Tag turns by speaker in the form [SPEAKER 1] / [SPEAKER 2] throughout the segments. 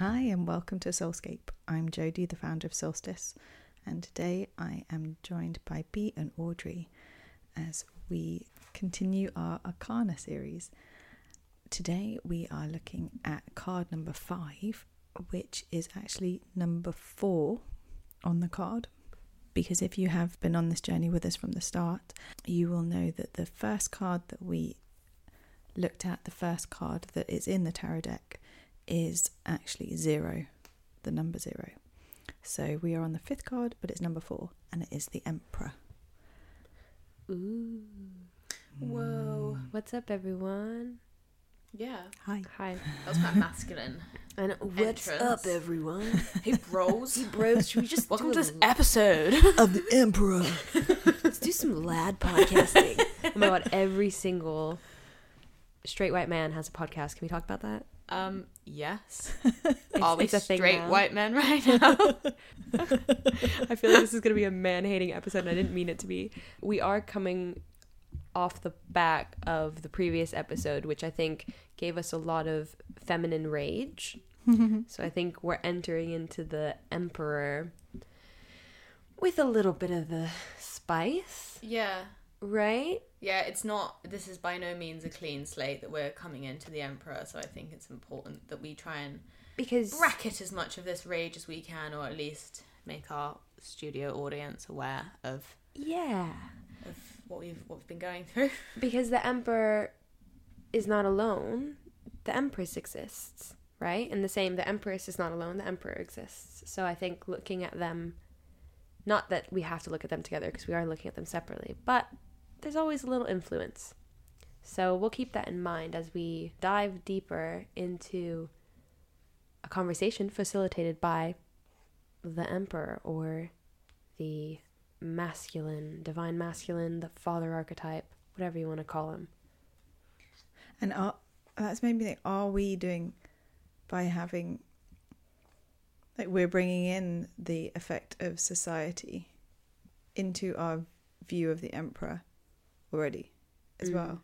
[SPEAKER 1] Hi, and welcome to Soulscape. I'm Jodie, the founder of Soulstice, and today I am joined by Bea and Audree as we continue our Arcana series. Today we are looking at card number five, which is actually number four on the card. Because if you have been on this journey with us from the start, you will know that the first card that we looked at, the first card that is in the tarot deck, is actually zero, the number zero. So we are on the fifth card, but it's number four, and it is the Emperor.
[SPEAKER 2] Ooh. Whoa. Mm. What's up, everyone?
[SPEAKER 3] Yeah,
[SPEAKER 1] Hi.
[SPEAKER 2] Hi.
[SPEAKER 3] that was quite masculine.
[SPEAKER 2] And what's
[SPEAKER 3] Entrance.
[SPEAKER 2] up, everyone?
[SPEAKER 3] Hey, bros.
[SPEAKER 2] hey, bros, should we just
[SPEAKER 3] Welcome
[SPEAKER 2] do
[SPEAKER 3] to
[SPEAKER 2] a-
[SPEAKER 3] this episode.
[SPEAKER 1] Of the Emperor.
[SPEAKER 2] Let's do some lad podcasting. oh my god, every single straight white man has a podcast. Can we talk about that?
[SPEAKER 3] Um, yes.
[SPEAKER 2] It's,
[SPEAKER 3] Are
[SPEAKER 2] it's a thing
[SPEAKER 3] straight white men right now?
[SPEAKER 2] I feel like this is going to be a man hating episode, and I didn't mean it to be. We are coming off the back of the previous episode, which I think gave us a lot of feminine rage. so I think we're entering into the Emperor with a little bit of the spice,
[SPEAKER 3] yeah.
[SPEAKER 2] Right?
[SPEAKER 3] Yeah, it's not, this is by no means a clean slate that we're coming into the Emperor, so I think it's important that we try and
[SPEAKER 2] Because
[SPEAKER 3] bracket as much of this rage as we can, or at least make our studio audience aware of,
[SPEAKER 2] yeah,
[SPEAKER 3] of what we've what we've been going through.
[SPEAKER 2] because the Emperor is not alone. The Empress exists, right? And the same, the Empress is not alone. The Emperor exists. So I think looking at them, not that we have to look at them together because we are looking at them separately, but there's always a little influence. So we'll keep that in mind as we dive deeper into a conversation facilitated by the Emperor or the masculine, divine masculine, the father archetype, whatever you want to call him.
[SPEAKER 1] And are, that's made me think: Are we doing by having like we're bringing in the effect of society into our view of the emperor already as
[SPEAKER 2] Mm.
[SPEAKER 1] well?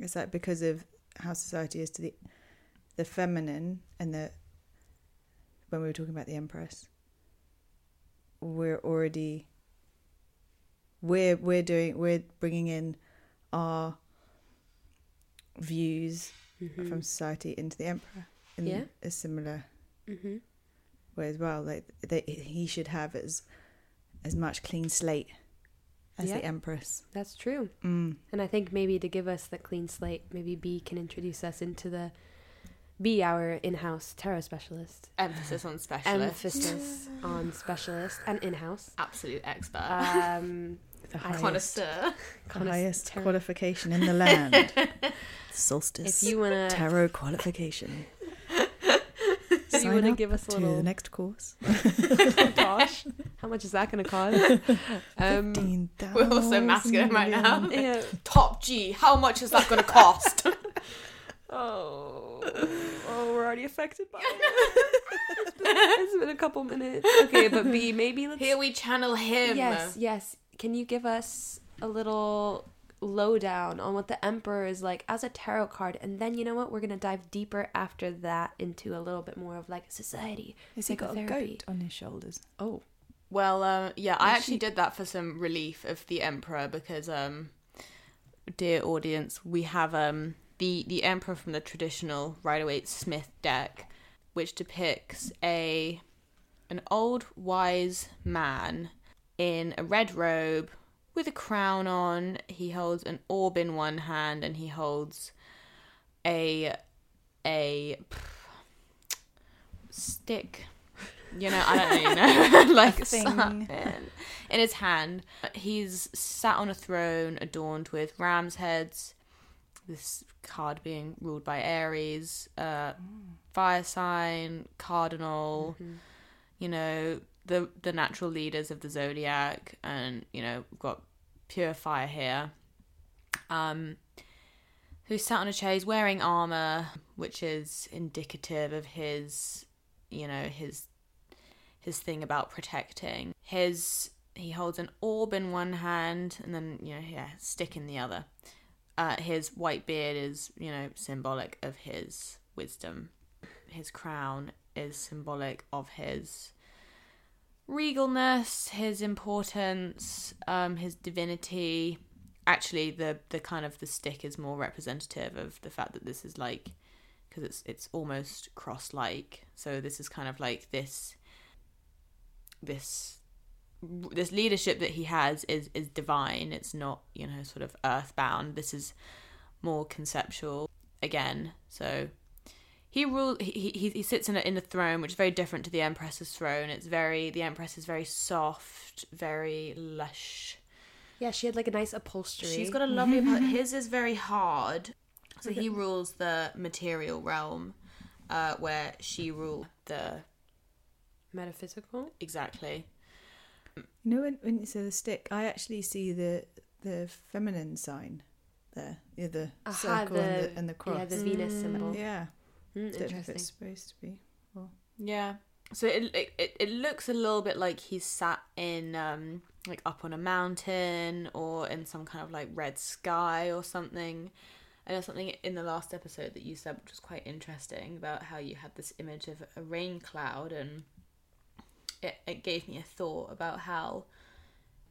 [SPEAKER 1] Is that because of how society is to the the feminine and the when we were talking about the empress, we're already we're we're doing we're bringing in our views
[SPEAKER 2] Mm-hmm.
[SPEAKER 1] from society into the emperor in
[SPEAKER 2] Yeah.
[SPEAKER 1] a similar
[SPEAKER 2] hmm
[SPEAKER 1] way as well. Like they, he should have as as much clean slate as
[SPEAKER 2] Yeah.
[SPEAKER 1] the empress.
[SPEAKER 2] That's true.
[SPEAKER 1] Mm.
[SPEAKER 2] And I think maybe to give us the clean slate, maybe Bea can introduce us into the Bea, our in-house tarot specialist.
[SPEAKER 3] Emphasis on specialist.
[SPEAKER 2] Emphasis on specialist and in-house.
[SPEAKER 3] Absolute expert.
[SPEAKER 2] Um,
[SPEAKER 1] The highest,
[SPEAKER 3] Connoisseur.
[SPEAKER 1] the highest
[SPEAKER 2] tarot.
[SPEAKER 1] qualification in the land. Soulstice
[SPEAKER 2] If you wanna,
[SPEAKER 1] tarot qualification.
[SPEAKER 2] If you
[SPEAKER 1] Sign
[SPEAKER 2] wanna give us a
[SPEAKER 1] to
[SPEAKER 2] little,
[SPEAKER 1] the next course.
[SPEAKER 2] gosh, how much is that gonna cost? Um,
[SPEAKER 1] Fifteen
[SPEAKER 3] We're also masculine right now.
[SPEAKER 2] yeah.
[SPEAKER 3] Top G, how much is that going to cost?
[SPEAKER 2] Oh, oh, we're already affected by it. it's, been, it's been a couple minutes. Okay, but Bea, maybe let's.
[SPEAKER 3] Here we channel him.
[SPEAKER 2] Yes, yes. Can you give us a little lowdown on what the Emperor is like as a tarot card? And then you know what? We're gonna dive deeper after that into a little bit more of like society.
[SPEAKER 1] Has he got a goat on his shoulders?
[SPEAKER 2] Oh,
[SPEAKER 3] Well, uh, yeah, I actually
[SPEAKER 2] she-
[SPEAKER 3] did that for some relief of the Emperor because, um, dear audience, we have um the the Emperor from the traditional Rider Waite Smith deck, which depicts a an old wise man in a red robe with a crown on. He holds an orb in one hand and he holds a a stick. You know, I don't really know, like
[SPEAKER 1] Thing.
[SPEAKER 3] something in his hand. He's sat on a throne adorned with ram's heads. This card being ruled by Aries, uh, fire sign, cardinal. You know the the natural leaders of the zodiac, and you know we've got pure fire here. Um, who's sat on a chair, he's wearing armor, which is indicative of his, you know, his his thing about protecting. His he holds an orb in one hand and then you know yeah stick in the other. Uh, his white beard is you know symbolic of his wisdom. his crown is symbolic of his regalness, his importance, um, his divinity. Actually, the the kind of the stick is more representative of the fact that this is like because it's it's almost cross like. So this is kind of like this this this leadership that he has is is divine. It's not you know sort of earthbound. This is more conceptual again. So he rule he, he he sits in a in a throne which is very different to the empress's throne it's very the empress is very soft very lush
[SPEAKER 2] Yeah, she had like a nice upholstery.
[SPEAKER 3] she's got a lovely upper- his is very hard so he rules the material realm uh where she rules the
[SPEAKER 2] metaphysical.
[SPEAKER 3] exactly
[SPEAKER 1] You know when, when you say the stick, I actually see the the feminine sign there, yeah, the
[SPEAKER 2] Aha,
[SPEAKER 1] circle and, the, and the cross.
[SPEAKER 2] Yeah, the Venus
[SPEAKER 3] Mm.
[SPEAKER 2] symbol.
[SPEAKER 1] Yeah,
[SPEAKER 2] Mm,
[SPEAKER 1] if it's supposed to be.
[SPEAKER 3] Yeah. So it, it it- it looks a little bit like he's sat in um like up on a mountain or in some kind of like red sky or something. And there's something in the last episode that you said which was quite interesting about how you had this image of a rain cloud and it, it gave me a thought about how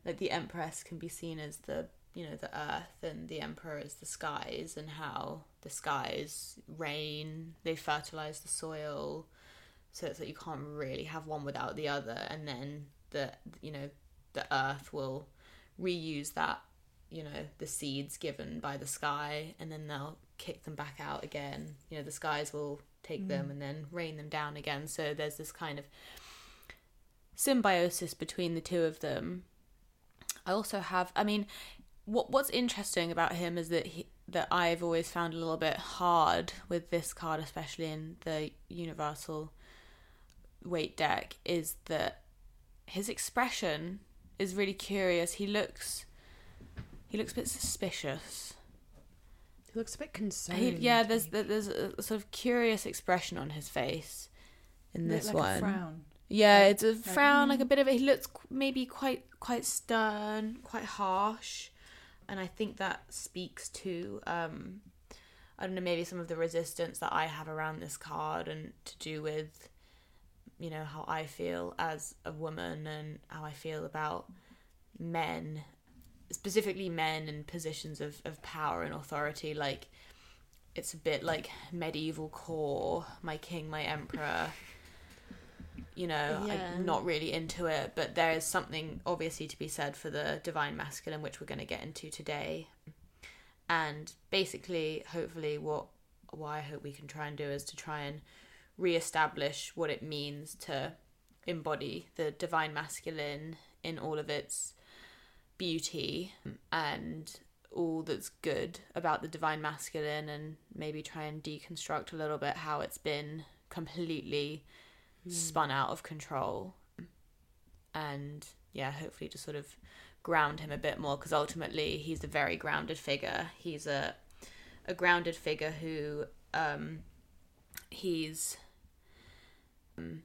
[SPEAKER 3] like the empress can be seen as the you know the earth and the emperor is the skies and how the skies rain they fertilize the soil. So it's that you can't really have one without the other. And then the you know the earth will reuse that you know the seeds given by the sky and then they'll kick them back out again. You know the skies will take them mm. and then rain them down again. So there's this kind of symbiosis between the two of them. I also have i mean what what's interesting about him is that he that I've always found a little bit hard with this card, especially in the universal Waite deck, is that his expression is really curious. He looks he looks a bit suspicious.
[SPEAKER 2] He looks a bit concerned.
[SPEAKER 3] He, yeah, there's there's a sort of curious expression on his face in this
[SPEAKER 1] like
[SPEAKER 3] one.
[SPEAKER 1] a frown.
[SPEAKER 3] Yeah,
[SPEAKER 1] Like-
[SPEAKER 3] it's a frown, like a mm. bit of it. He looks maybe quite quite stern, quite harsh, and I think that speaks to um, I don't know, maybe some of the resistance that I have around this card, and to do with you know how I feel as a woman and how I feel about men, specifically men in positions of of power and authority, like. It's a bit like medieval core, my king, my emperor you know,
[SPEAKER 2] Yeah.
[SPEAKER 3] I'm not really into it, but there is something obviously to be said for the divine masculine, which we're going to get into today. And basically, hopefully, what what I hope we can try and do is to try and reestablish what it means to embody the divine masculine in all of its beauty hmm. and all that's good about the divine masculine and maybe try and deconstruct a little bit how it's been completely spun out of control. And yeah hopefully to sort of ground him a bit more because ultimately he's a very grounded figure. He's a a grounded figure who um he's um,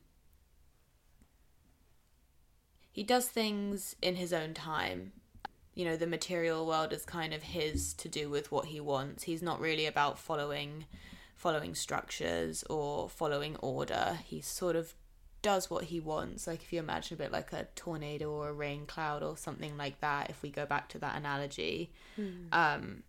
[SPEAKER 3] he does things in his own time. You know the material world is kind of his to do with what he wants. He's not really about following following structures or following order. He sort of does what he wants. Like if you imagine a bit like a tornado or a rain cloud or something like that if we go back to that analogy um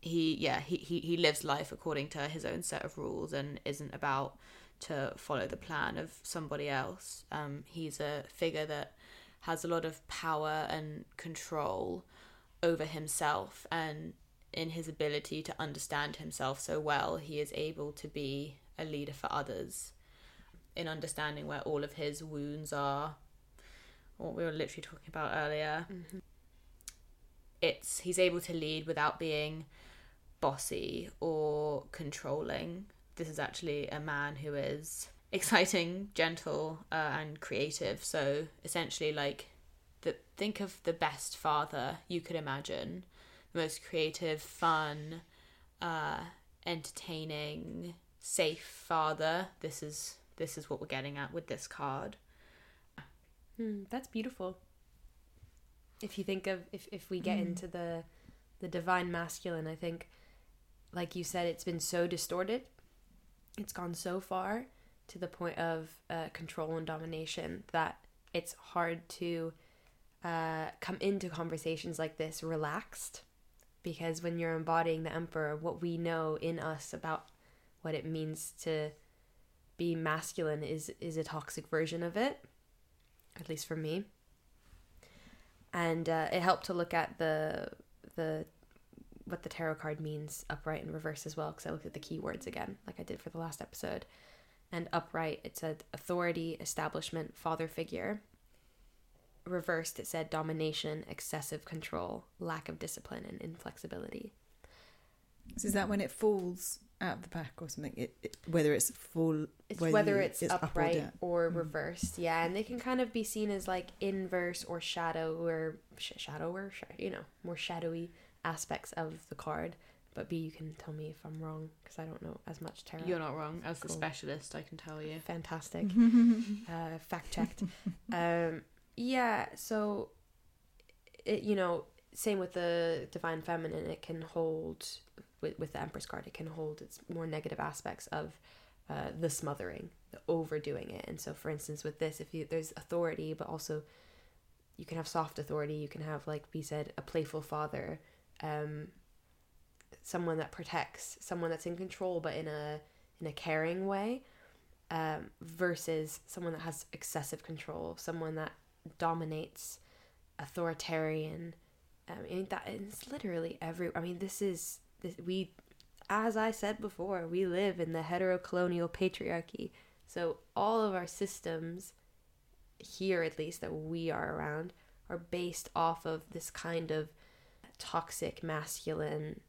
[SPEAKER 3] he yeah he, he he lives life according to his own set of rules and isn't about to follow the plan of somebody else. Um he's a figure that has a lot of power and control over himself and in his ability to understand himself so well he is able to be a leader for others in understanding where all of his wounds are. What we were literally talking about earlier. It's he's able to lead without being bossy or controlling. This is actually a man who is exciting gentle uh, and creative. So essentially like the think of the best father you could imagine the most creative fun uh entertaining safe father. This is this is what we're getting at with this card.
[SPEAKER 2] Hmm, that's beautiful. If you think of if if we get into the the divine masculine, I think, like you said, it's been so distorted. It's gone so far to the point of uh, control and domination that it's hard to uh, come into conversations like this relaxed because when you're embodying the emperor what we know in us about what it means to be masculine is is a toxic version of it at least for me. And uh, it helped to look at the the what the tarot card means upright and reverse as well because I looked at the keywords again like I did for the last episode. And upright it said authority establishment father figure reversed it said domination excessive control lack of discipline and inflexibility
[SPEAKER 1] So is that when it falls out of the pack or something? It, it whether it's full,
[SPEAKER 2] it's
[SPEAKER 1] whether
[SPEAKER 2] whether
[SPEAKER 1] you-
[SPEAKER 2] it's,
[SPEAKER 1] it's up or
[SPEAKER 2] upright
[SPEAKER 1] down.
[SPEAKER 2] or,
[SPEAKER 1] Mm.
[SPEAKER 2] reversed yeah and they can kind of be seen as like inverse or shadow or sh- shadow or sh- you know more shadowy aspects of the card but Bea you can tell me if i'm wrong because i don't know as much tarot
[SPEAKER 3] You're not wrong. As the specialist, I can tell you.
[SPEAKER 2] fantastic uh, fact checked. um, yeah, so it you know same with the divine feminine, it can hold with with the Empress card, it can hold its more negative aspects of uh, the smothering, the overdoing it. And so, for instance, with this, if you there's authority, but also you can have soft authority. You can have, like we said, a playful father, um, someone that protects, someone that's in control, but in a in a caring way um, versus someone that has excessive control, someone that dominates, authoritarian. Um, I mean that is literally every. I mean this is this we, as I said before, we live in the heterocolonial patriarchy. So all of our systems, here at least that we are around, are based off of this kind of toxic masculine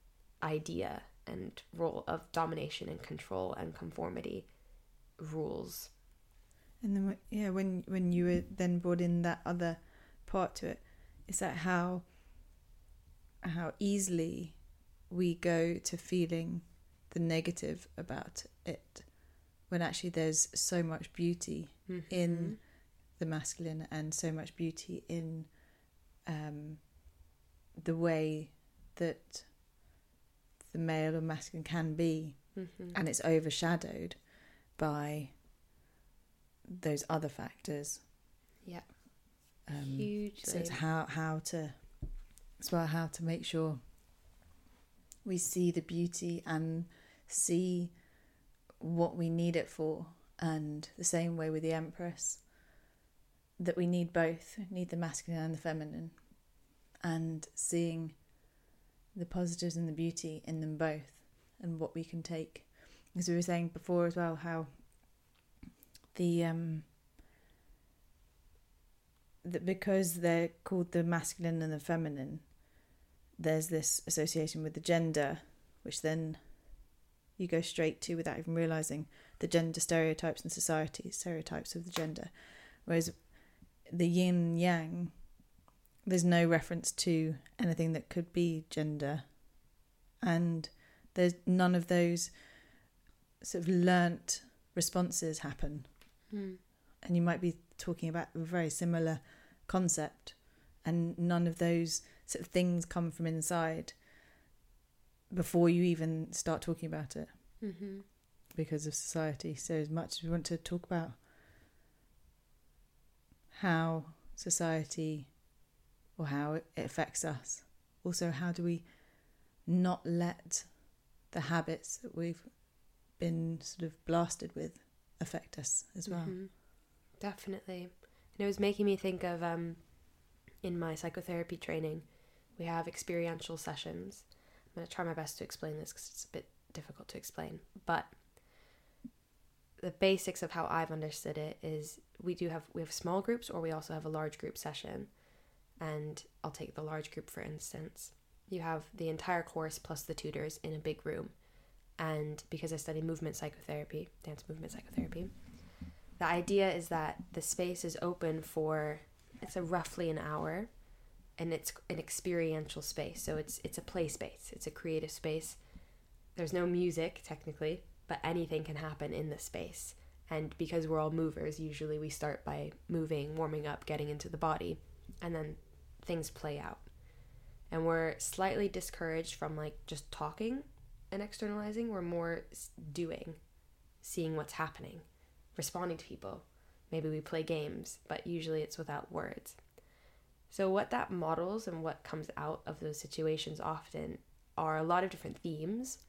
[SPEAKER 2] idea and role of domination and control and conformity rules.
[SPEAKER 1] And then, yeah, when when you were then brought in that other part to it, it, is that how how easily we go to feeling the negative about it, when actually there's so much beauty in the masculine and so much beauty in um, the way that the male or masculine can be,
[SPEAKER 2] Mhm.
[SPEAKER 1] and it's overshadowed by those other factors.
[SPEAKER 2] Yeah.
[SPEAKER 1] Um,
[SPEAKER 2] hugely.
[SPEAKER 1] so it's how how to as well how to make sure we see the beauty and see what we need it for and the same way with the empress that we need both need the masculine and the feminine and seeing the positives and the beauty in them both and what we can take as we were saying before as well how the um that because they're called the masculine and the feminine, there's this association with the gender, which then you go straight to without even realizing the gender stereotypes and society stereotypes of the gender. Whereas the yin yang, there's no reference to anything that could be gender, and there's none of those sort of learnt responses happen
[SPEAKER 2] Mm.
[SPEAKER 1] and you might be talking about a very similar concept and none of those sort of things come from inside before you even start talking about it
[SPEAKER 2] Mm-hmm.
[SPEAKER 1] because of society so as much as we want to talk about how society or how it affects us also how do we not let the habits that we've been sort of blasted with affect us as well
[SPEAKER 2] Mhm. Definitely. And it was making me think of um, in my psychotherapy training, we have experiential sessions. I'm going to try my best to explain this because it's a bit difficult to explain. But the basics of how I've understood it is we do have we have small groups or we also have a large group session. And I'll take the large group for instance. You have the entire course plus the tutors in a big room. And because I study movement psychotherapy, dance movement psychotherapy, the idea is that the space is open for it's a roughly an hour and it's an experiential space. So it's it's a play space. It's a creative space. There's no music technically but anything can happen in the space. And because we're all movers usually we start by moving warming up getting into the body and then things play out. And we're slightly discouraged from like just talking and externalizing we're more doing seeing what's happening, responding to people. Maybe we play games, but usually it's without words. So, what that models and what comes out of those situations often are a lot of different themes,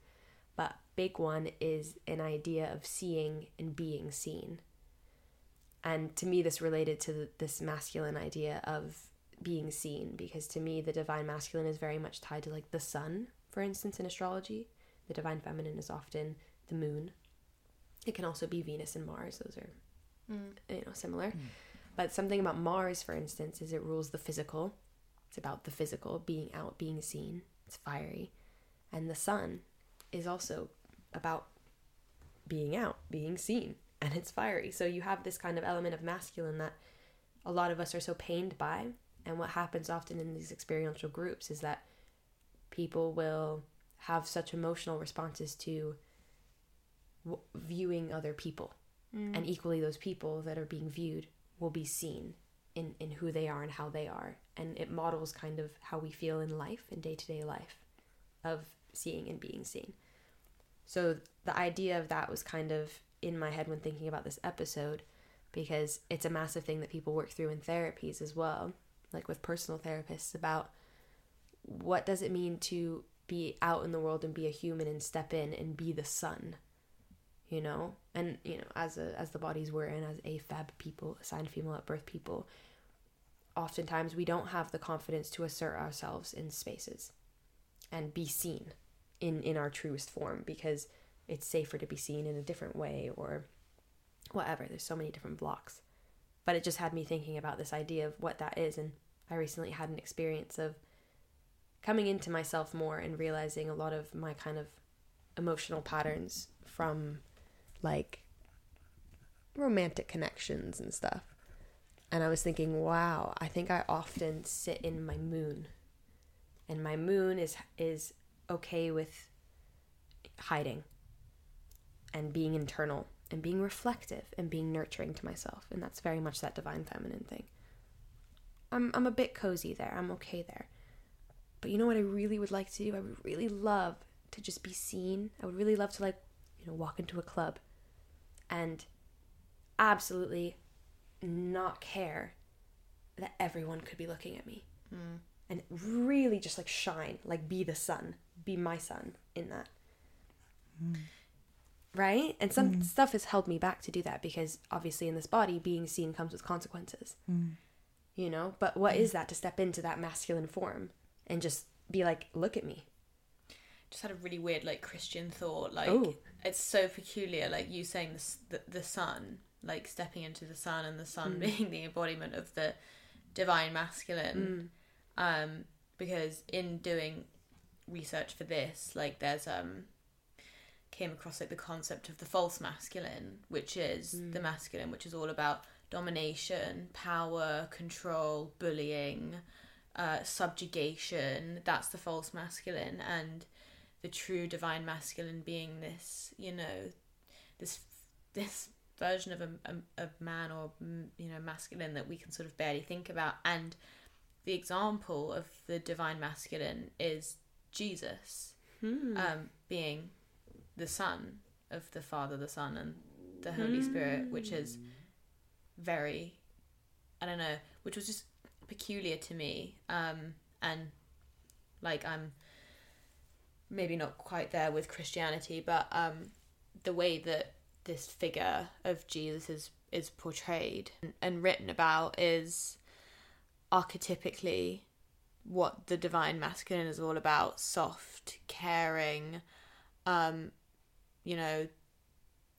[SPEAKER 2] but big one is an idea of seeing and being seen. And to me, this related to this masculine idea of being seen, because to me, the divine masculine is very much tied to like the sun, for instance, in astrology. The divine feminine is often the moon. It can also be Venus and Mars, those are mm. you know similar. Mm. But something about Mars, for instance, is it rules the physical. It's about the physical, being out, being seen. It's fiery. And the sun is also about being out, being seen, and it's fiery. So you have this kind of element of masculine that a lot of us are so pained by. And what happens often in these experiential groups is that people will have such emotional responses to w- viewing other people. Mm. And equally, those people that are being viewed will be seen in, in who they are and how they are. And it models kind of how we feel in life, in day to day life, of seeing and being seen. So the idea of that was kind of in my head when thinking about this episode because it's a massive thing that people work through in therapies as well, like with personal therapists about what does it mean to be out in the world and be a human and step in and be the sun you know? And you know as a as the bodies we're in as afab people assigned female at birth people oftentimes we don't have the confidence to assert ourselves in spaces and be seen in in our truest form because it's safer to be seen in a different way or whatever. There's so many different blocks. But it just had me thinking about this idea of what that is. And i recently had an experience of coming into myself more and realizing a lot of my kind of emotional patterns from like romantic connections and stuff. And I was thinking, wow, I think I often sit in my moon. And my moon is is okay with hiding and being internal and being reflective and being nurturing to myself. And that's very much that divine feminine thing. I'm I'm a bit cozy there. I'm okay there. But you know what I really would like to do? I would really love to just be seen. I would really love to like, you know, walk into a club and absolutely not care that everyone could be looking at me. Hmm. And really just like shine, like be the sun, be my sun in that. Hmm. Right? And some hmm. stuff has held me back to do that because obviously in this body, being seen comes with consequences. You know? But what is that to step into that masculine form and just be like, look at me?
[SPEAKER 3] just had a really weird like Christian thought. Like
[SPEAKER 2] Ooh.
[SPEAKER 3] it's so peculiar. Like you saying this, the the sun, like stepping into the sun, and the sun being the embodiment of the divine masculine. Um, because in doing research for this, like there's um came across like the concept of the false masculine, which is the masculine, which is all about domination, power, control, bullying, uh, subjugation. That's the false masculine, and the true divine masculine being this, you know, this this version of a, a, a man or you know masculine that we can sort of barely think about and the example of the divine masculine is jesus um, being the son of the father the son and the holy spirit which is very i don't know which was just peculiar to me um, and like i'm maybe not quite there with christianity but um, the way that this figure of jesus is is portrayed and written about is archetypically what the divine masculine is all about soft caring um you know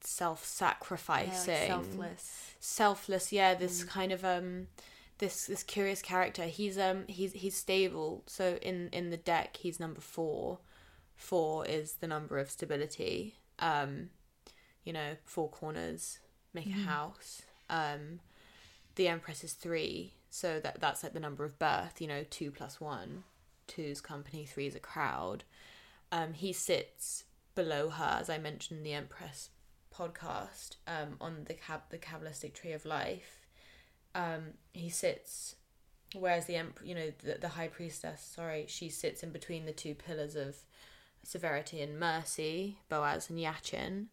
[SPEAKER 3] self-sacrificing
[SPEAKER 2] selfless.
[SPEAKER 3] selfless yeah this kind of um this this curious character he's um he's he's stable. So in in the deck he's number four. Four is the number of stability. Um you know four corners make a house. Um the empress is three. So that that's like the number of birth you know two plus one two's company three is a crowd. Um he sits below her as i mentioned in the empress podcast um on the cab the kabbalistic tree of life um he sits whereas the emp- you know the, the high priestess sorry she sits in between the two pillars of severity and mercy boaz and yachin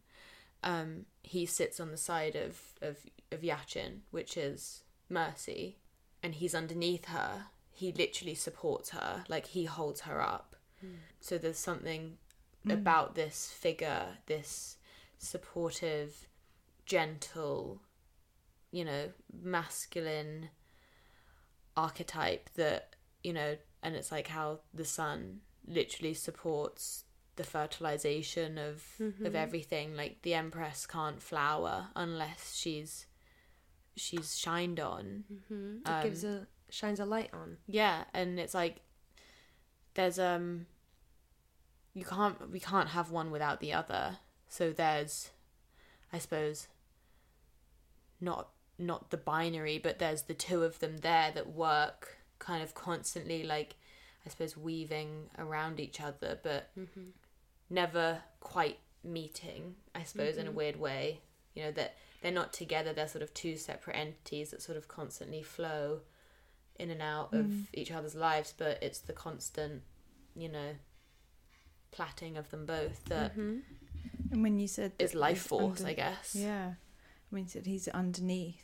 [SPEAKER 3] um, he sits on the side of of of Yachin, which is mercy, and he's underneath her. He literally supports her, like he holds her up. So there's something about this figure, this supportive, gentle, you know, masculine archetype that, you know, and it's like how the sun literally supports the fertilization of of everything. Like the empress can't flower unless she's she's shined on.
[SPEAKER 2] Mm-hmm. It
[SPEAKER 3] Um,
[SPEAKER 2] gives a shines a light on.
[SPEAKER 3] Yeah, and it's like there's um you can't we can't have one without the other. So there's I suppose not not the binary, but there's the two of them there that work kind of constantly like I suppose weaving around each other but
[SPEAKER 2] Mm-hmm.
[SPEAKER 3] never quite meeting, I suppose, in a weird way. You know, that they're not together, they're sort of two separate entities that sort of constantly flow in and out of each other's lives, but it's the constant, you know, platting of them both that
[SPEAKER 2] Mm-hmm.
[SPEAKER 1] And when you said
[SPEAKER 3] is life force,
[SPEAKER 1] under-
[SPEAKER 3] I guess.
[SPEAKER 1] Yeah. When you said he's underneath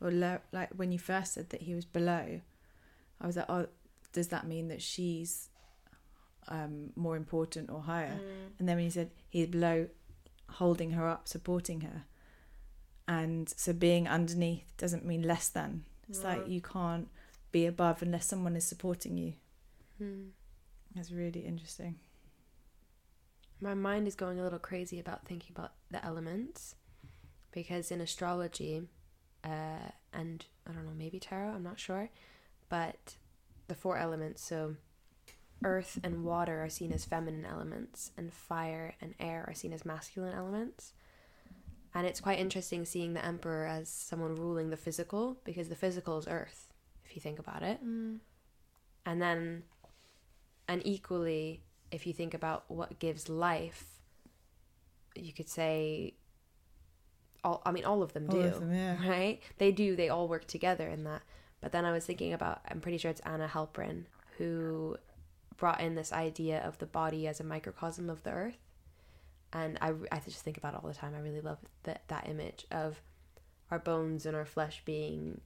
[SPEAKER 1] or low, like when you first said that he was below, I was like, oh, does that mean that she's um, more important or higher?
[SPEAKER 3] Mm.
[SPEAKER 1] And then when you said he's below, holding her up, supporting her, and so being underneath doesn't mean less than. It's like you can't be above unless someone is supporting you.
[SPEAKER 2] Mm.
[SPEAKER 1] That's really interesting.
[SPEAKER 2] My mind is going a little crazy about thinking about the elements because in astrology, uh, and I don't know, maybe tarot, I'm not sure, but the four elements, so earth and water are seen as feminine elements, and fire and air are seen as masculine elements. And it's quite interesting seeing the emperor as someone ruling the physical because the physical is earth, if you think about it.
[SPEAKER 3] Mm.
[SPEAKER 2] And then, and equally, if you think about what gives life, you could say, all, I mean, all of them
[SPEAKER 1] All
[SPEAKER 2] do,
[SPEAKER 1] of them, yeah.
[SPEAKER 2] right? They do, they all work together in that. But then I was thinking about, I'm pretty sure it's Anna Halprin who brought in this idea of the body as a microcosm of the earth. And I, I just think about it all the time. I really love that, that image of our bones and our flesh being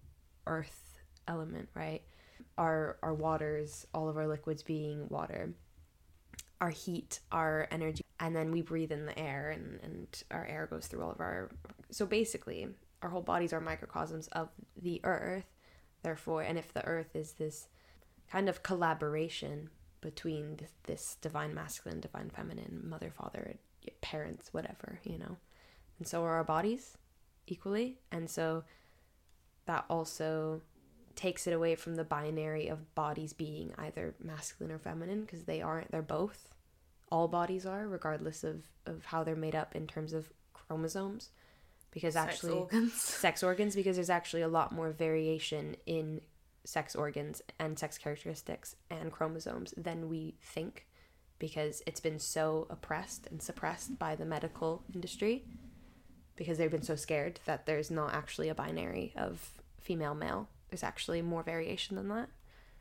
[SPEAKER 2] earth element, right? Our, our waters, all of our liquids being water, our heat, our energy, and then we breathe in the air and, and our air goes through all of our. So basically, our whole bodies are microcosms of the earth, therefore, and if the earth is this kind of collaboration between this, divine masculine, divine feminine, mother, father, parents, whatever, you know. And so are our bodies equally. And so that also takes it away from the binary of bodies being either masculine or feminine because they aren't, they're both. All bodies are, regardless of, of how they're made up in terms of chromosomes. Because
[SPEAKER 3] Sex
[SPEAKER 2] actually,
[SPEAKER 3] organs.
[SPEAKER 2] sex organs because there's actually a lot more variation in sex organs and sex characteristics and chromosomes than we think because it's been so oppressed and suppressed by the medical industry because they've been so scared that there's not actually a binary of female male there's actually more variation than that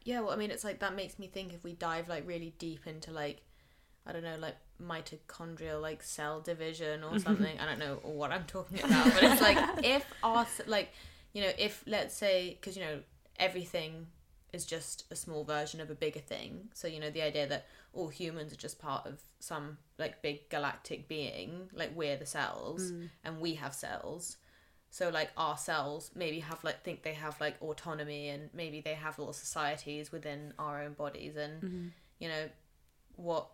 [SPEAKER 3] Yeah, well, I mean, it's like that makes me think if we dive like really deep into like, I don't know, like mitochondrial like cell division or mm-hmm. something. I don't know what I'm talking about, but it's like if our like, you know, if let's say because you know everything is just a small version of a bigger thing. So you know the idea that all humans are just part of some like big galactic being, like we're the cells mm. and we have cells. So like our cells maybe have like think they have like autonomy and maybe they have little societies within our own bodies and mm-hmm. you know what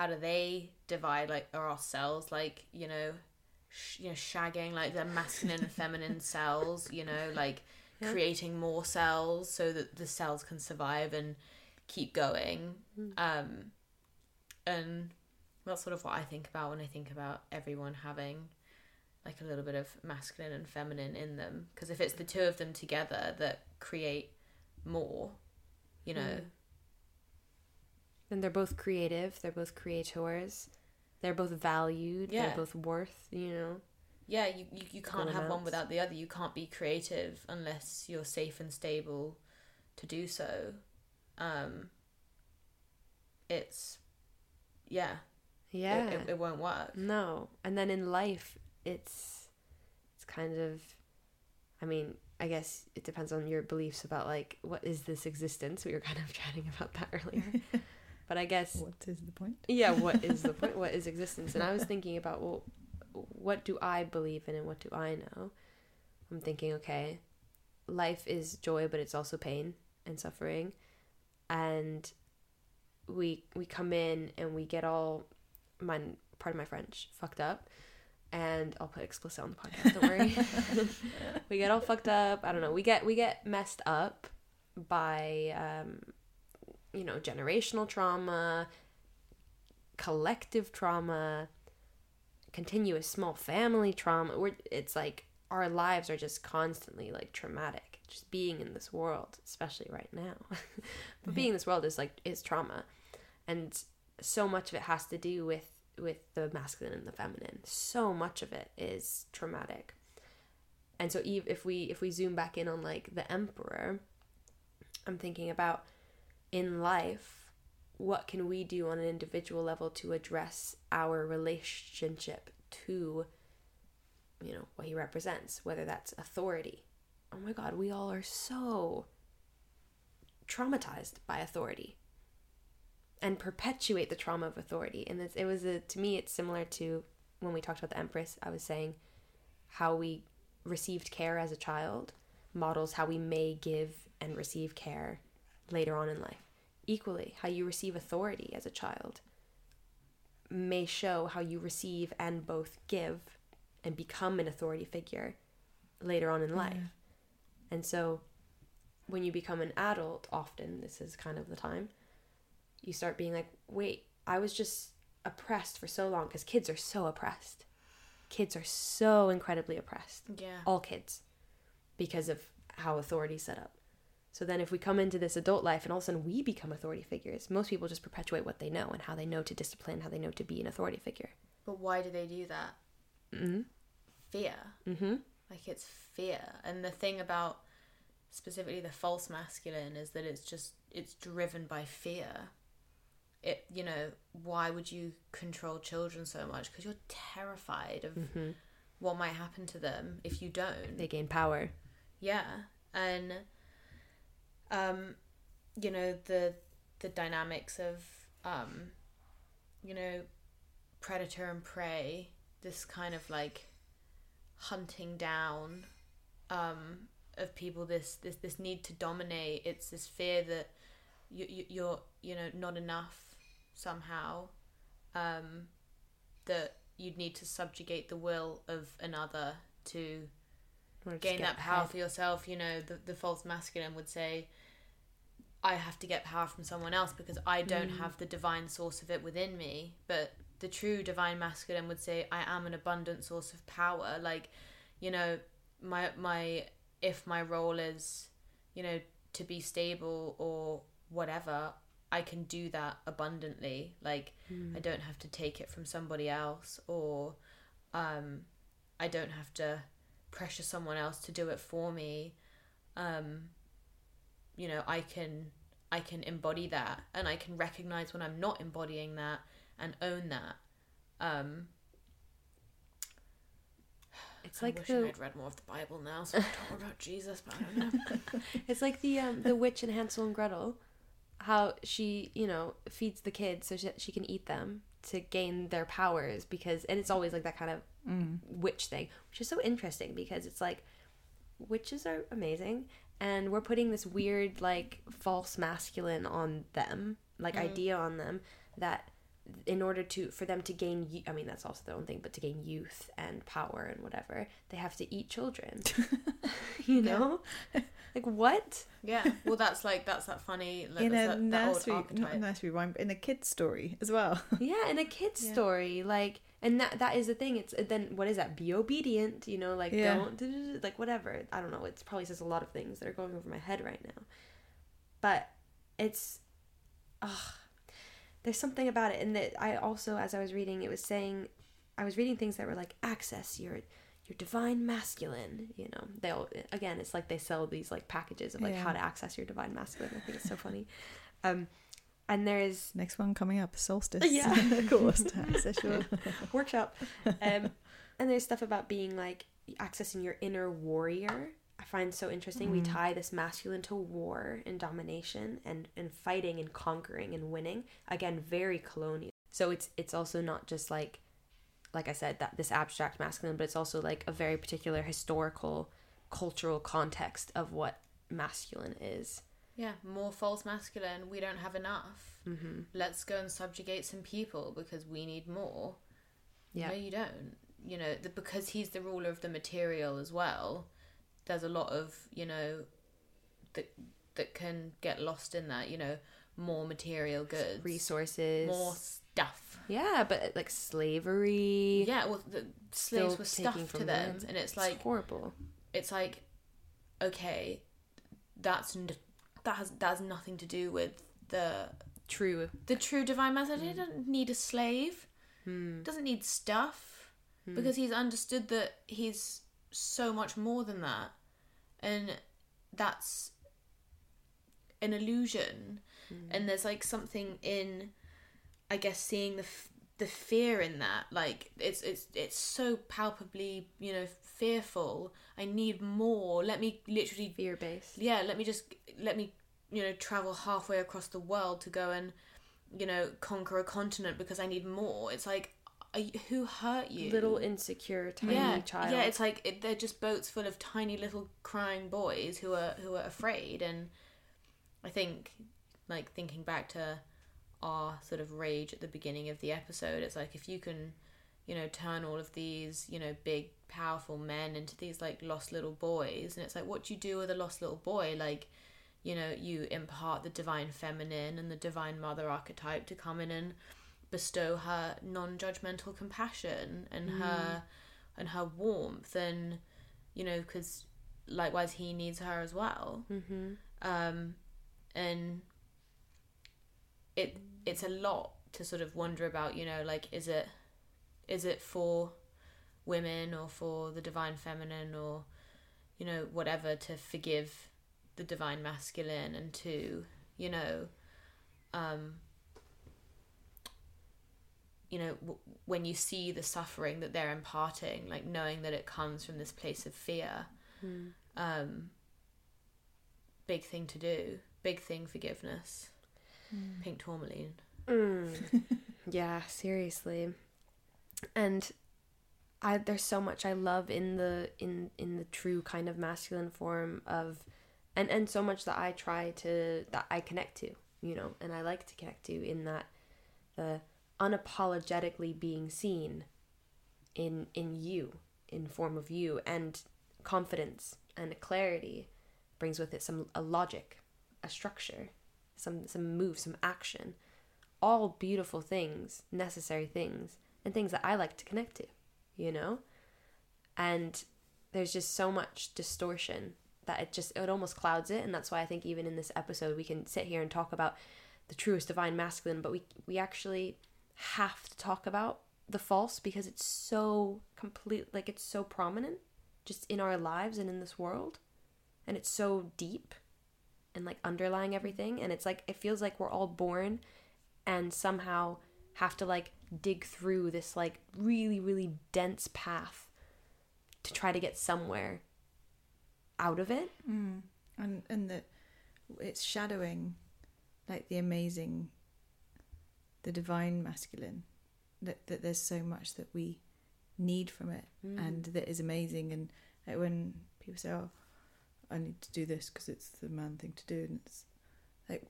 [SPEAKER 3] how do they divide like are our cells like you know sh- you know shagging like the masculine and feminine cells you know like
[SPEAKER 2] Yeah.
[SPEAKER 3] creating more cells so that the cells can survive and keep going um and that's sort of what I think about when I think about everyone having like a little bit of masculine and feminine in them because if it's the two of them together that create more you know
[SPEAKER 2] Mm. And they're both creative they're both creators they're both valued
[SPEAKER 3] Yeah.
[SPEAKER 2] they're both worth you know
[SPEAKER 3] yeah you, you, you can't have one without the other you can't be creative unless you're safe and stable to do so um it's yeah
[SPEAKER 2] Yeah.
[SPEAKER 3] it, it, it won't work.
[SPEAKER 2] No. And then in life, it's it's kind of I mean, I guess it depends on your beliefs about like what is this existence? We were kind of chatting about that earlier. but I guess
[SPEAKER 1] What is the point?
[SPEAKER 2] yeah, what is the point? What is existence? And I was thinking about well, what do I believe in and what do I know? I'm thinking, okay, life is joy, but it's also pain and suffering, and we we come in and we get all my part of my French fucked up, and I'll put explicit on the podcast. Don't worry. we get all fucked up. I don't know. We get we get messed up by um, you know generational trauma, collective trauma, continuous small family trauma. We're, it's like our lives are just constantly like traumatic. Just being in this world, especially right now, but being in this world is like is trauma, and so much of it has to do with with the masculine and the feminine. So much of it is traumatic, and so if we if we zoom back in on like the emperor, I'm thinking about in life what can we do on an individual level to address our relationship to you know what he represents whether that's authority? Oh my god we all are so traumatized by authority and perpetuate the trauma of authority. And it was a, to me it's similar to when we talked about the empress i was saying how we received care as a child models how we may give and receive care later on in life equally how you receive authority as a child may show how you receive and both give and become an authority figure later on in life. And so when you become an adult, often this is kind of the time, you start being like, wait, I was just oppressed for so long because kids are so oppressed. Kids are so incredibly oppressed.
[SPEAKER 3] Yeah.
[SPEAKER 2] All kids because of how authority's set up. So then if we come into this adult life and all of a sudden we become authority figures, most people just perpetuate what they know and how they know to discipline, how they know to be an authority figure.
[SPEAKER 3] But why do they do that?
[SPEAKER 2] Mm-hmm.
[SPEAKER 3] Fear.
[SPEAKER 2] Mm-hmm.
[SPEAKER 3] Like it's fear. And the thing about specifically the false masculine is that it's just it's driven by fear. It you know, why would you control children so much? Because you're terrified of
[SPEAKER 2] Mm-hmm.
[SPEAKER 3] what might happen to them if you don't.
[SPEAKER 2] They gain power.
[SPEAKER 3] Yeah, and um, you know the the dynamics of um, you know, predator and prey. This kind of like hunting down um of people. This this this need to dominate. It's this fear that you, you you're you know not enough somehow. Um, that you'd need to subjugate the will of another to gain that power
[SPEAKER 2] ahead.
[SPEAKER 3] for yourself. You know, the, the false masculine would say, I have to get power from someone else because I don't
[SPEAKER 2] Mm.
[SPEAKER 3] have the divine source of it within me. But the true divine masculine would say, I am an abundant source of power. Like, you know, my my if my role is, you know, to be stable or whatever, I can do that abundantly. Like
[SPEAKER 2] Mm.
[SPEAKER 3] I don't have to take it from somebody else or um I don't have to pressure someone else to do it for me. Um you know, I can I can embody that and I can recognize when I'm not embodying that and own that. Um
[SPEAKER 2] It's
[SPEAKER 3] I
[SPEAKER 2] like
[SPEAKER 3] wish
[SPEAKER 2] the
[SPEAKER 3] I'd read more of the Bible now so I could talk about Jesus, but I don't know.
[SPEAKER 2] it's like the um the witch in Hansel and Gretel, how she you know feeds the kids so she, she can eat them to gain their powers because and it's always like that kind of
[SPEAKER 1] Mm.
[SPEAKER 2] witch thing, which is so interesting because it's like witches are amazing and we're putting this weird like false masculine on them, like
[SPEAKER 3] Mm.
[SPEAKER 2] idea on them that in order to for them to gain i mean that's also their own thing, but to gain youth and power and whatever, they have to eat children. you know? like what?
[SPEAKER 3] Yeah, well, that's like that's that funny like,
[SPEAKER 1] in a
[SPEAKER 3] that, that old
[SPEAKER 1] nursery, not a nursery rhyme, but in a kid's story as well.
[SPEAKER 2] yeah in a kid's
[SPEAKER 1] Yeah.
[SPEAKER 2] story like and that that is the thing. It's then what is that? Be obedient you know like
[SPEAKER 1] Yeah.
[SPEAKER 2] don't like whatever. I don't know. It probably says a lot of things that are going over my head right now. But it's ugh, there's something about it. And that i also as i was reading it was saying i was reading things that were like access your your divine masculine you know. They'll again it's like they sell these like packages of like
[SPEAKER 1] Yeah.
[SPEAKER 2] how to access your divine masculine. I think it's so funny. Um and there's
[SPEAKER 1] Next one coming up, Soulstice.
[SPEAKER 2] Yeah.
[SPEAKER 1] course. So sure.
[SPEAKER 2] workshop. Um, and there's stuff about being like accessing your inner warrior. I find so interesting. We
[SPEAKER 1] Mm.
[SPEAKER 2] tie this masculine to war and domination and and fighting and conquering and winning. Again, very colonial. So it's it's also not just like like I said that this abstract masculine, but it's also like a very particular historical cultural context of what masculine is.
[SPEAKER 3] Yeah, more false masculine. We don't have enough.
[SPEAKER 2] Mm-hmm.
[SPEAKER 3] Let's go and subjugate some people because we need more.
[SPEAKER 2] Yeah.
[SPEAKER 3] No, you don't. You know, the, because he's the ruler of the material as well. There's a lot of you know that that can get lost in that. You know, more material goods,
[SPEAKER 2] Resources.
[SPEAKER 3] more stuff.
[SPEAKER 2] Yeah, but like slavery.
[SPEAKER 3] Yeah, well, the slaves were stuff to them, and it's
[SPEAKER 2] It's
[SPEAKER 3] like
[SPEAKER 2] horrible.
[SPEAKER 3] it's like okay, that's that has that has nothing to do with the
[SPEAKER 2] True.
[SPEAKER 3] the true divine message. He hmm. doesn't need a slave.
[SPEAKER 2] Hmm.
[SPEAKER 3] Doesn't need stuff hmm. because he's understood that he's so much more than that, and that's an illusion. Hmm. And there's like something in, I guess, seeing the f- the fear in that. Like it's it's it's so palpably you know fearful. I need more. Let me literally
[SPEAKER 2] Fear based.
[SPEAKER 3] yeah let me just let me you know travel halfway across the world to go and you know conquer a continent because i need more it's like you, who hurt you
[SPEAKER 2] Little insecure tiny
[SPEAKER 3] yeah
[SPEAKER 2] child.
[SPEAKER 3] yeah it's like it, they're just boats full of tiny little crying boys who are who are afraid and i think like thinking back to our sort of rage at the beginning of the episode it's like if you can you know turn all of these you know big powerful men into these like lost little boys. And it's like what do you do with a lost little boy? Like you know you impart the divine feminine and the divine mother archetype to come in and bestow her non-judgmental compassion and her and her warmth. And you know because likewise he needs her as well.
[SPEAKER 2] Mm-hmm.
[SPEAKER 3] um and it it's a lot to sort of wonder about you know like is it is it for women or for the divine feminine or you know whatever to forgive the divine masculine and to you know um you know w- when you see the suffering that they're imparting like knowing that it comes from this place of fear um big thing to do. Big thing forgiveness. Pink tourmaline.
[SPEAKER 2] Mm. yeah, seriously. And I there's so much I love in the in in the true kind of masculine form of and and so much that I try to that I connect to, you know, and I like to connect to in that the unapologetically being seen in in you, in form of you and confidence and clarity brings with it some a logic, a structure, some some move, some action. All beautiful things, necessary things, and things that I like to connect to, you know? And there's just so much distortion that it just it almost clouds it and that's why I think even in this episode we can sit here and talk about the truest divine masculine, but we we actually have to talk about the false because it's so complete like it's so prominent just in our lives and in this world and it's so deep and like underlying everything and it's like it feels like we're all born and somehow have to like dig through this like really really dense path to try to get somewhere out of it
[SPEAKER 1] Mm. And and that it's shadowing like the amazing, the divine masculine. That that there's so much that we need from it, and that is amazing. And like when people say, "Oh, I need to do this because it's the man thing to do," and it's like,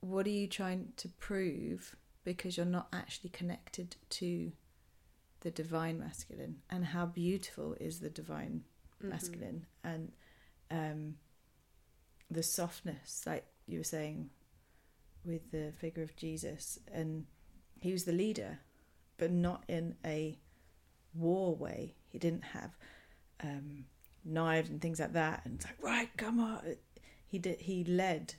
[SPEAKER 1] what are you trying to prove? Because you're not actually connected to the divine masculine, and how beautiful is the divine
[SPEAKER 2] Mm-hmm.
[SPEAKER 1] masculine. And um the softness like you were saying with the figure of Jesus. And he was the leader but not in a war way. He didn't have um knives and things like that. And it's like right come on. He did he led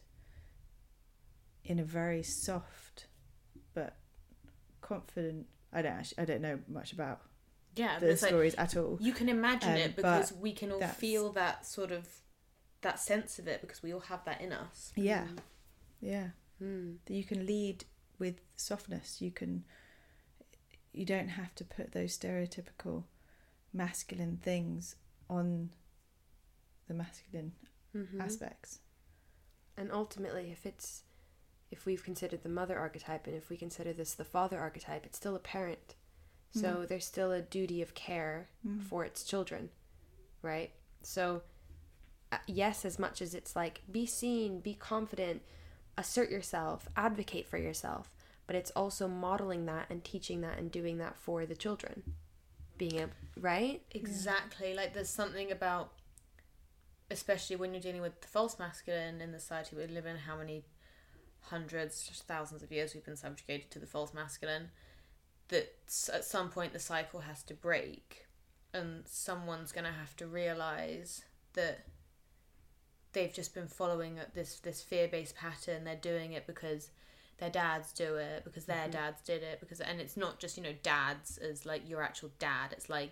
[SPEAKER 1] in a very soft but confident I don't actually, I don't know much about
[SPEAKER 3] yeah
[SPEAKER 1] the
[SPEAKER 3] it's like
[SPEAKER 1] stories at all
[SPEAKER 3] you can imagine
[SPEAKER 1] Um,
[SPEAKER 3] it because we can all feel that sort of that sense of it because we all have that in us
[SPEAKER 1] Yeah, yeah,
[SPEAKER 2] Mm.
[SPEAKER 1] that you can lead with softness. You can. You don't have to put those stereotypical masculine things on the masculine
[SPEAKER 2] Mhm.
[SPEAKER 1] aspects.
[SPEAKER 2] And ultimately, if it's if we've considered the mother archetype and if we consider this the father archetype, it's still a parent. So there's still a duty of care
[SPEAKER 1] Mm.
[SPEAKER 2] for its children, right? So uh, yes, as much as it's like be seen, be confident, assert yourself, advocate for yourself, but it's also modeling that and teaching that and doing that for the children. Being a right?
[SPEAKER 3] Exactly. Like there's something about, especially when you're dealing with the false masculine in the society we live in, how many hundreds, thousands of years we've been subjugated to the false masculine, that at some point the cycle has to break, and someone's gonna have to realize that they've just been following this this fear based pattern. They're doing it because their dads do it because their
[SPEAKER 2] Mhm.
[SPEAKER 3] dads did it because and it's not just you know dads as like your actual dad it's like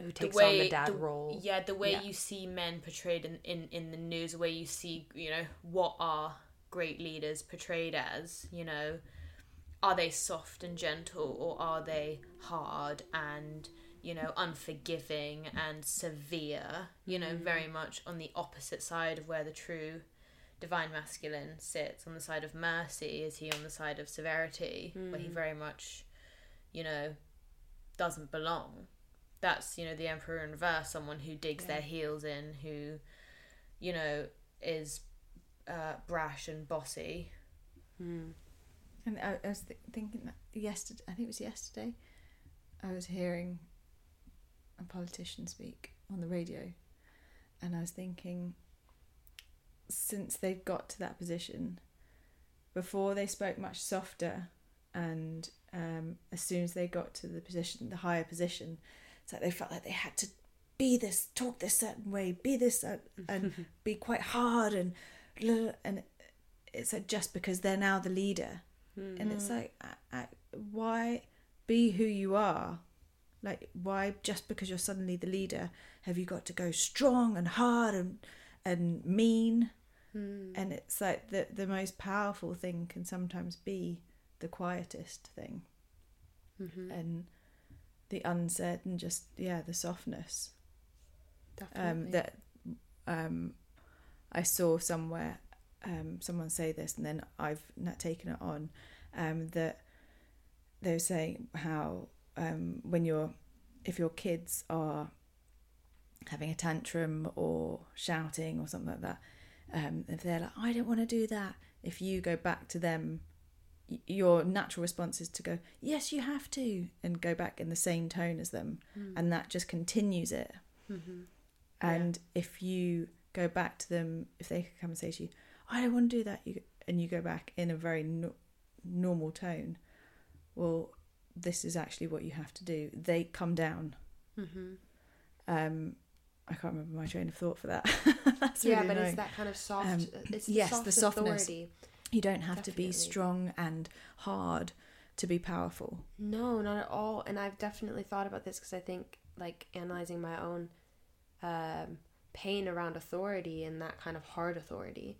[SPEAKER 2] Who
[SPEAKER 3] the
[SPEAKER 2] takes
[SPEAKER 3] way
[SPEAKER 2] on the dad
[SPEAKER 3] the-
[SPEAKER 2] role?
[SPEAKER 3] yeah the way
[SPEAKER 2] Yeah.
[SPEAKER 3] you see men portrayed in, in in the news the way you see you know what are great leaders portrayed as you know are they soft and gentle or are they hard and you know unforgiving and severe you know
[SPEAKER 2] Mhm.
[SPEAKER 3] very much on the opposite side of where the true divine masculine sits on the side of mercy is he on the side of severity where he
[SPEAKER 2] Mm.
[SPEAKER 3] very much you know doesn't belong that's you know the emperor in reverse someone who digs
[SPEAKER 1] Yeah.
[SPEAKER 3] their heels in who you know is uh, brash and bossy
[SPEAKER 2] Mm.
[SPEAKER 1] And I, I was th- thinking that yesterday, I think it was yesterday, I was hearing a politician speak on the radio, and I was thinking, since they've got to that position, before they spoke much softer, and um, as soon as they got to the position, the higher position, it's like they felt like they had to be this, talk this certain way, be this, uh, and be quite hard, and and it's like just because they're now the leader and it's like I, I, why be who you are like why just because you're suddenly the leader have you got to go strong and hard and and mean
[SPEAKER 2] Mm.
[SPEAKER 1] and it's like the the most powerful thing can sometimes be the quietest thing
[SPEAKER 2] Mhm.
[SPEAKER 1] and the uncertain just yeah the softness
[SPEAKER 2] Definitely.
[SPEAKER 1] um, that um, I saw somewhere um, someone say this, and then I've not taken it on. Um, that they were saying how um, when you're if your kids are having a tantrum or shouting or something like that, um, if they're like, I don't want to do that, if you go back to them, your natural response is to go, Yes, you have to, and go back in the same tone as them,
[SPEAKER 2] Mm.
[SPEAKER 1] and that just continues it.
[SPEAKER 2] Mhm.
[SPEAKER 1] And if you go back to them, if they come and say to you, "I don't want to do that," you and you go back in a very no- normal tone, well, this is actually what you have to do. They come down.
[SPEAKER 2] Mhm.
[SPEAKER 1] Um, I can't remember my train of thought for that.
[SPEAKER 2] Yeah,
[SPEAKER 1] really
[SPEAKER 2] but
[SPEAKER 1] annoying.
[SPEAKER 2] it's that kind of soft.
[SPEAKER 1] Um,
[SPEAKER 2] it's the
[SPEAKER 1] yes, the softness.
[SPEAKER 2] authority.
[SPEAKER 1] you don't have to be strong and hard to be powerful.
[SPEAKER 2] No, not at all. And I've definitely thought about this because I think, like, analyzing my own um, pain around authority and that kind of hard authority,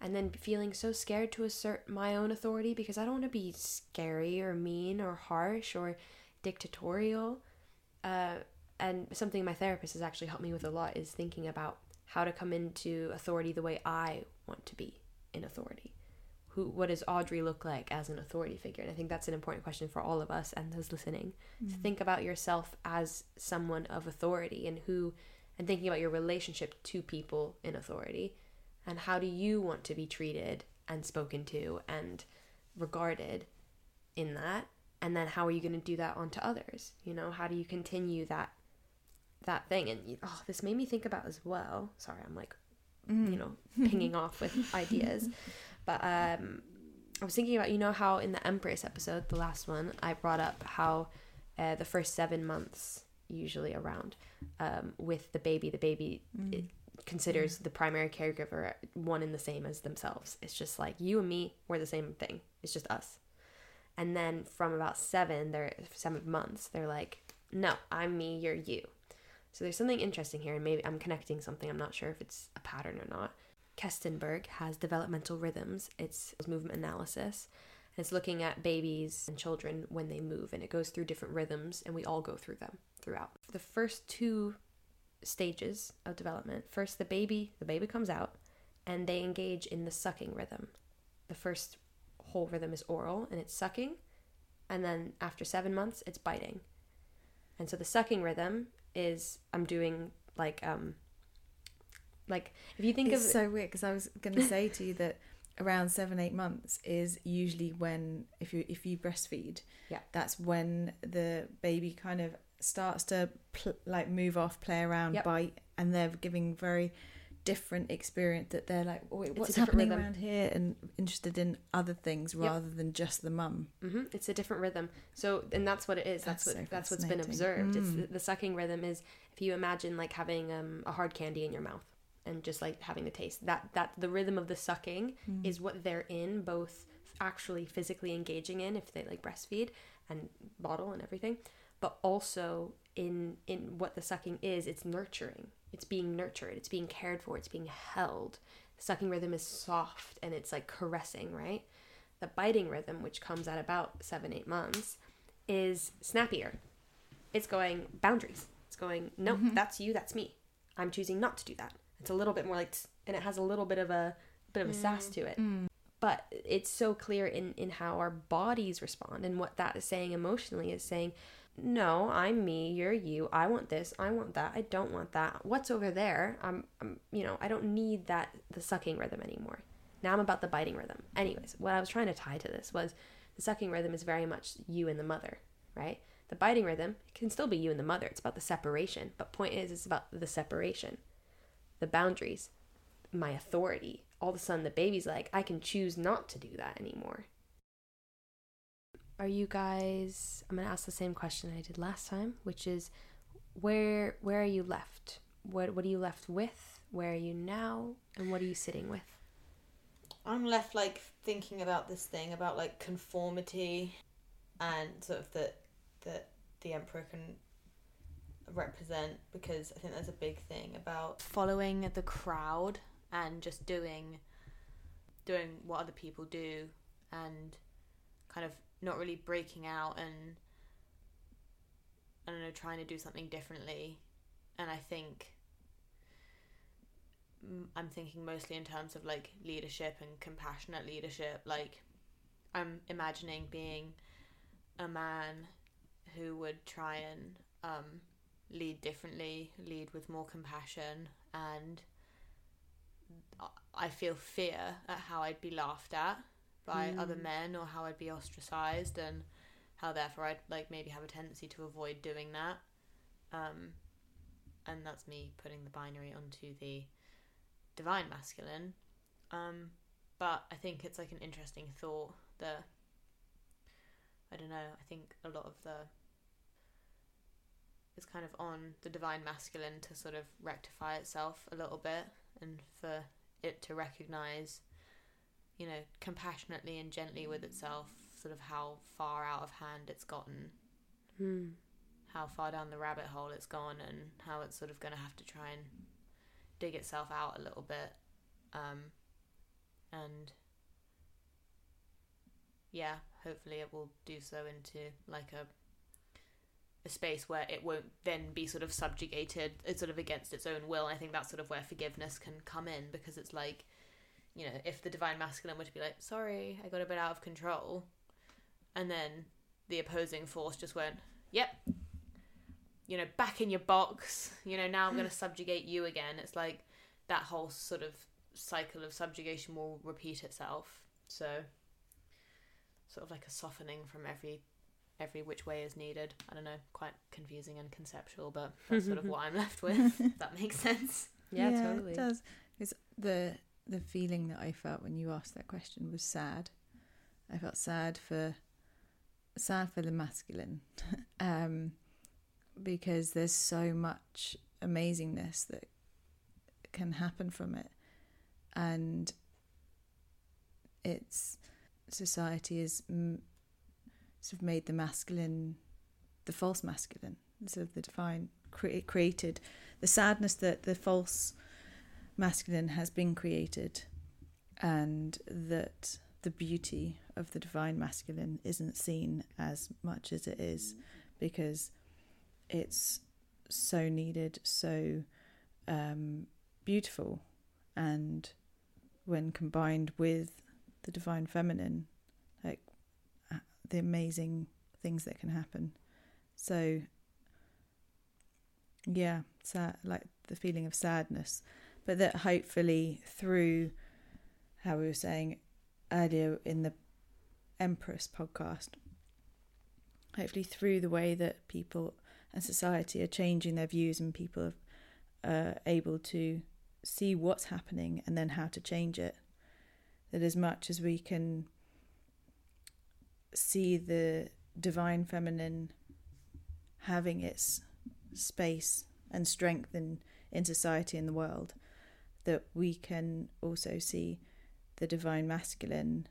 [SPEAKER 2] and then feeling so scared to assert my own authority because I don't want to be scary or mean or harsh or dictatorial. Uh, and something my therapist has actually helped me with a lot is thinking about how to come into authority the way I want to be in authority who what does Audree look like as an authority figure? And I think that's an important question for all of us and those listening. To think about yourself as someone of authority and who and thinking about your relationship to people in authority and how do you want to be treated and spoken to and regarded in that? And then how are you going to do that onto others? You know how do you continue that that thing? And oh this made me think about as well. Sorry i'm like
[SPEAKER 1] Mm.
[SPEAKER 2] you know pinging off with ideas. But um i was thinking about you know how in the empress episode the last one i brought up how uh, the first seven months usually around um, with the baby. The baby
[SPEAKER 1] Mm.
[SPEAKER 2] it considers the primary caregiver one and the same as themselves. It's just like you and me we're the same thing. It's just us. And then from about seven they're seven months they're like no i'm me you're you. So there's something interesting here and maybe i'm connecting something. I'm not sure if it's a pattern or not. Kestenberg has developmental rhythms. It's movement analysis. And it's looking at babies and children when they move, and it goes through different rhythms, and we all go through them throughout. The first two stages of development first, the baby, the baby comes out, and they engage in the sucking rhythm. The first whole rhythm is oral, and it's sucking, and then after seven months, it's biting. And so the sucking rhythm is I'm doing like um like if you think
[SPEAKER 1] it's
[SPEAKER 2] of
[SPEAKER 1] so weird because I was going to say to you that around seven eight months is usually when if you if you breastfeed
[SPEAKER 2] Yeah.
[SPEAKER 1] that's when the baby kind of starts to pl- like move off play around
[SPEAKER 2] Yep.
[SPEAKER 1] bite and they're giving very different experience that they're like wait what's happening
[SPEAKER 2] rhythm.
[SPEAKER 1] around here and interested in other things
[SPEAKER 2] Yep.
[SPEAKER 1] rather than just the mum
[SPEAKER 2] hmm It's a different rhythm. So, and that's what it is. That's,
[SPEAKER 1] That's
[SPEAKER 2] what
[SPEAKER 1] so
[SPEAKER 2] that's what's been observed. It's
[SPEAKER 1] Mm.
[SPEAKER 2] the, the sucking rhythm is if you imagine like having um, a hard candy in your mouth and just like having the taste. That that the rhythm of the sucking
[SPEAKER 1] Mm.
[SPEAKER 2] is what they're in, both actually physically engaging in if they like breastfeed and bottle and everything, but also in in what the sucking is. It's nurturing. It's being nurtured. It's being cared for. It's being held. The sucking rhythm is soft and it's like caressing, right? The biting rhythm, which comes at about seven, eight months, is snappier. It's going boundaries. It's going, no,
[SPEAKER 1] Mm-hmm.
[SPEAKER 2] that's you, that's me. I'm choosing not to do that. It's a little bit more like, and it has a little bit of a bit of a sass to it.
[SPEAKER 1] Mm.
[SPEAKER 2] But it's so clear in in how our bodies respond and what that is saying emotionally is saying, no, I'm me, you're you. I want this, I want that, I don't want that. What's over there? I'm, I'm you know, I don't need that the sucking rhythm anymore. Now I'm about the biting rhythm. Anyways, what I was trying to tie to this was the sucking rhythm is very much you and the mother, right? The biting rhythm can still be you and the mother. It's about the separation. But point is, it's about the separation, the boundaries, my authority. All of a sudden, the baby's like, I can choose not to do that anymore. Are you guys? I'm gonna ask the same question I did last time, which is, where where are you left? What what are you left with? Where are you now? And what are you sitting with?
[SPEAKER 3] I'm left like thinking about this thing about like conformity and sort of that that the emperor can represent because I think there's a big thing about following the crowd and just doing doing what other people do and kind of not really breaking out and I don't know trying to do something differently and I think I'm thinking mostly in terms of like leadership and compassionate leadership. Like, I'm imagining being a man who would try and um, lead differently, lead with more compassion, and I- I feel fear at how I'd be laughed at by other
[SPEAKER 2] Mm.
[SPEAKER 3] men or how I'd be ostracized and how therefore I'd like maybe have a tendency to avoid doing that. Um, and that's me putting the binary onto the divine masculine. Um, but I think it's like an interesting thought that I don't know. I think a lot of the it's kind of on the divine masculine to sort of rectify itself a little bit and for it to recognize, you know, compassionately and gently with itself, sort of how far out of hand it's gotten.
[SPEAKER 2] Hmm.
[SPEAKER 3] how far down the rabbit hole it's gone and how it's sort of going to have to try and dig itself out a little bit. Um, and yeah hopefully it will do so into like a a space where it won't then be sort of subjugated it's sort of against its own will. And i think that's sort of where forgiveness can come in because it's like you know if the divine masculine were to be like sorry i got a bit out of control and then the opposing force just went yep you know back in your box you know now i'm going to subjugate you again it's like that whole sort of cycle of subjugation will repeat itself so sort of like a softening from every every which way is needed i don't know quite confusing and conceptual but that's sort of what i'm left with if that makes sense
[SPEAKER 2] Yeah, totally.
[SPEAKER 1] It does. Because the the feeling that I felt when you asked that question was sad. I felt sad for sad for the masculine, um, because there's so much amazingness that can happen from it, and it's society has sort of made the masculine, the false masculine, sort of the divine cre- created the sadness that the false masculine has been created and that the beauty of the divine masculine isn't seen as much as it is because it's so needed, so um, beautiful, and when combined with the divine feminine, like uh, the amazing things that can happen. So, yeah, sad, like the feeling of sadness, but that hopefully through how we were saying earlier in the Empress podcast, hopefully through the way that people and society are changing their views and people are uh, able to see what's happening and then how to change it. That as much as we can see the divine feminine having its space and strength in, in society and the world, that we can also see the divine masculine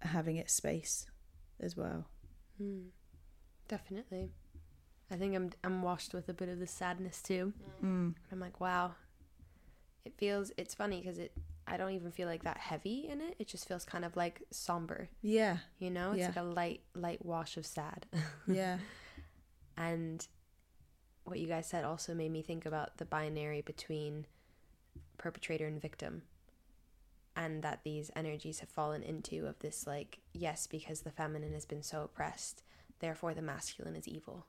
[SPEAKER 1] having its space as well.
[SPEAKER 2] Mm, definitely. I think I'm I'm washed with a bit of the sadness too.
[SPEAKER 1] Mm.
[SPEAKER 2] I'm like, wow. It feels it's funny because it I don't even feel like that heavy in it. It just feels kind of like somber.
[SPEAKER 1] Yeah.
[SPEAKER 2] You know, it's
[SPEAKER 1] Yeah.
[SPEAKER 2] like a light light wash of sad.
[SPEAKER 1] Yeah.
[SPEAKER 2] and what you guys said also made me think about the binary between perpetrator and victim and that these energies have fallen into of this like yes because the feminine has been so oppressed therefore the masculine is evil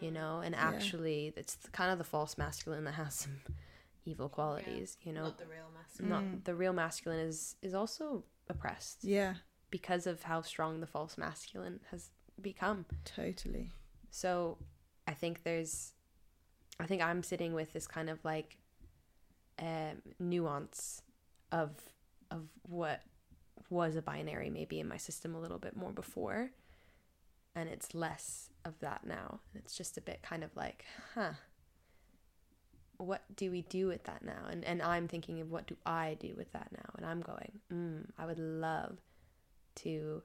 [SPEAKER 2] you know and
[SPEAKER 1] Yeah.
[SPEAKER 2] actually it's kind of the false masculine that has some evil qualities you know
[SPEAKER 3] Not the real masculine.
[SPEAKER 2] not
[SPEAKER 1] Mm.
[SPEAKER 2] the real masculine is is also oppressed
[SPEAKER 1] Yeah.
[SPEAKER 2] because of how strong the false masculine has become
[SPEAKER 1] Totally.
[SPEAKER 2] so I think there's, I think I'm sitting with this kind of like um, nuance of of what was a binary maybe in my system a little bit more before, and it's less of that now. And it's just a bit kind of like, huh. What do we do with that now? And and I'm thinking of what do I do with that now? And I'm going, mm, I would love to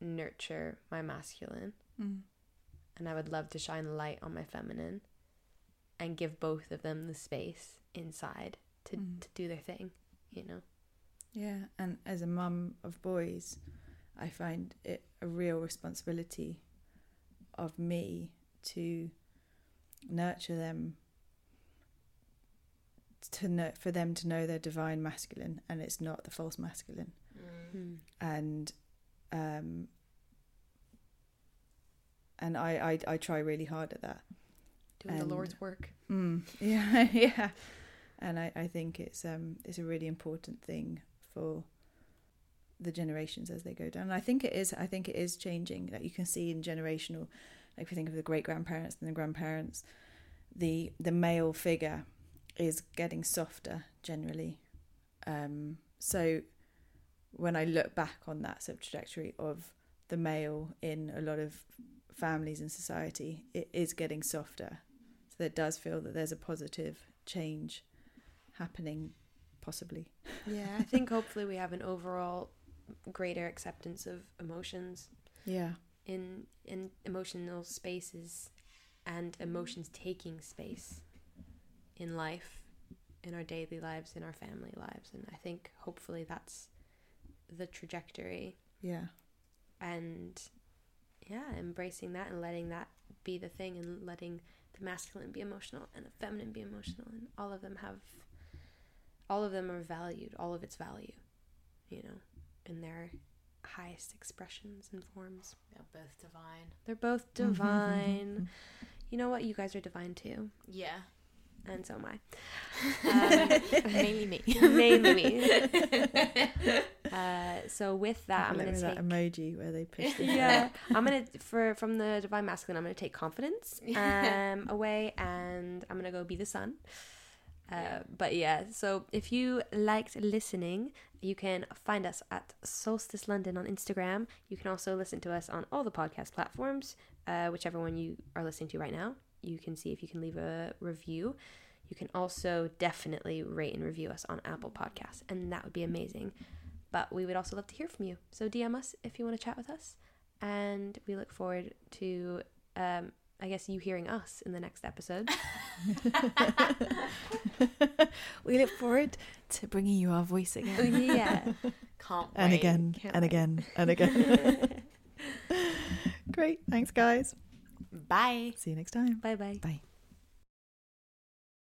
[SPEAKER 2] nurture my masculine
[SPEAKER 1] Mm.
[SPEAKER 2] and I would love to shine light on my feminine and give both of them the space inside to,
[SPEAKER 1] Mm.
[SPEAKER 2] to do their thing, you know?
[SPEAKER 1] Yeah. And as a mum of boys, I find it a real responsibility of me to nurture them to know for them to know their divine masculine and it's not the false masculine
[SPEAKER 2] Mm.
[SPEAKER 1] and um and I, I I try really hard at that
[SPEAKER 2] Doing
[SPEAKER 1] And-
[SPEAKER 2] the Lord's work.
[SPEAKER 1] Mm, yeah, yeah. And I, I think it's um it's a really important thing for the generations as they go down. And I think it is I think it is changing. Like you can see in generational like if you think of the great grandparents and the grandparents, the the male figure is getting softer generally. Um so when I look back on that sort of trajectory of the male in a lot of families and society, it is getting softer it does feel that there's a positive change happening, possibly.
[SPEAKER 2] Yeah, I think hopefully we have an overall greater acceptance of emotions
[SPEAKER 1] Yeah.
[SPEAKER 2] in in emotional spaces and emotions taking space in life, in our daily lives, in our family lives. And I think hopefully that's the trajectory
[SPEAKER 1] Yeah.
[SPEAKER 2] and yeah, embracing that and letting that be the thing and letting the masculine be emotional and the feminine be emotional and all of them have all of them are valued, all of its value, you know, in their highest expressions and forms.
[SPEAKER 3] They're both divine.
[SPEAKER 2] They're both mm-hmm, mm-hmm, divine. Mm-hmm. you know what? You guys are divine too,
[SPEAKER 3] Yeah.
[SPEAKER 2] And so am I. Um,
[SPEAKER 3] Mainly me.
[SPEAKER 2] mainly me. Uh, so with that, I'm gonna
[SPEAKER 1] with
[SPEAKER 2] take
[SPEAKER 1] that emoji where they push the
[SPEAKER 2] yeah i'm gonna for from the divine masculine i'm gonna take confidence um away and i'm gonna go be the sun uh,
[SPEAKER 3] Yeah.
[SPEAKER 2] but yeah so if you liked listening you can find us at Soulstice london on instagram you can also listen to us on all the podcast platforms uh, whichever one you are listening to right now you can see if you can leave a review you can also definitely rate and review us on apple podcasts and that would be amazing but we would also love to hear from you. So DM us if you want to chat with us. And we look forward to, um, I guess, you hearing us in the next episode.
[SPEAKER 1] we look forward to bringing you our voice again.
[SPEAKER 2] yeah.
[SPEAKER 3] Can't
[SPEAKER 1] and again
[SPEAKER 2] Can't
[SPEAKER 1] and
[SPEAKER 2] wait.
[SPEAKER 1] again and again. Great. Thanks, guys.
[SPEAKER 3] Bye.
[SPEAKER 1] See you next time.
[SPEAKER 2] Bye bye.
[SPEAKER 1] Bye.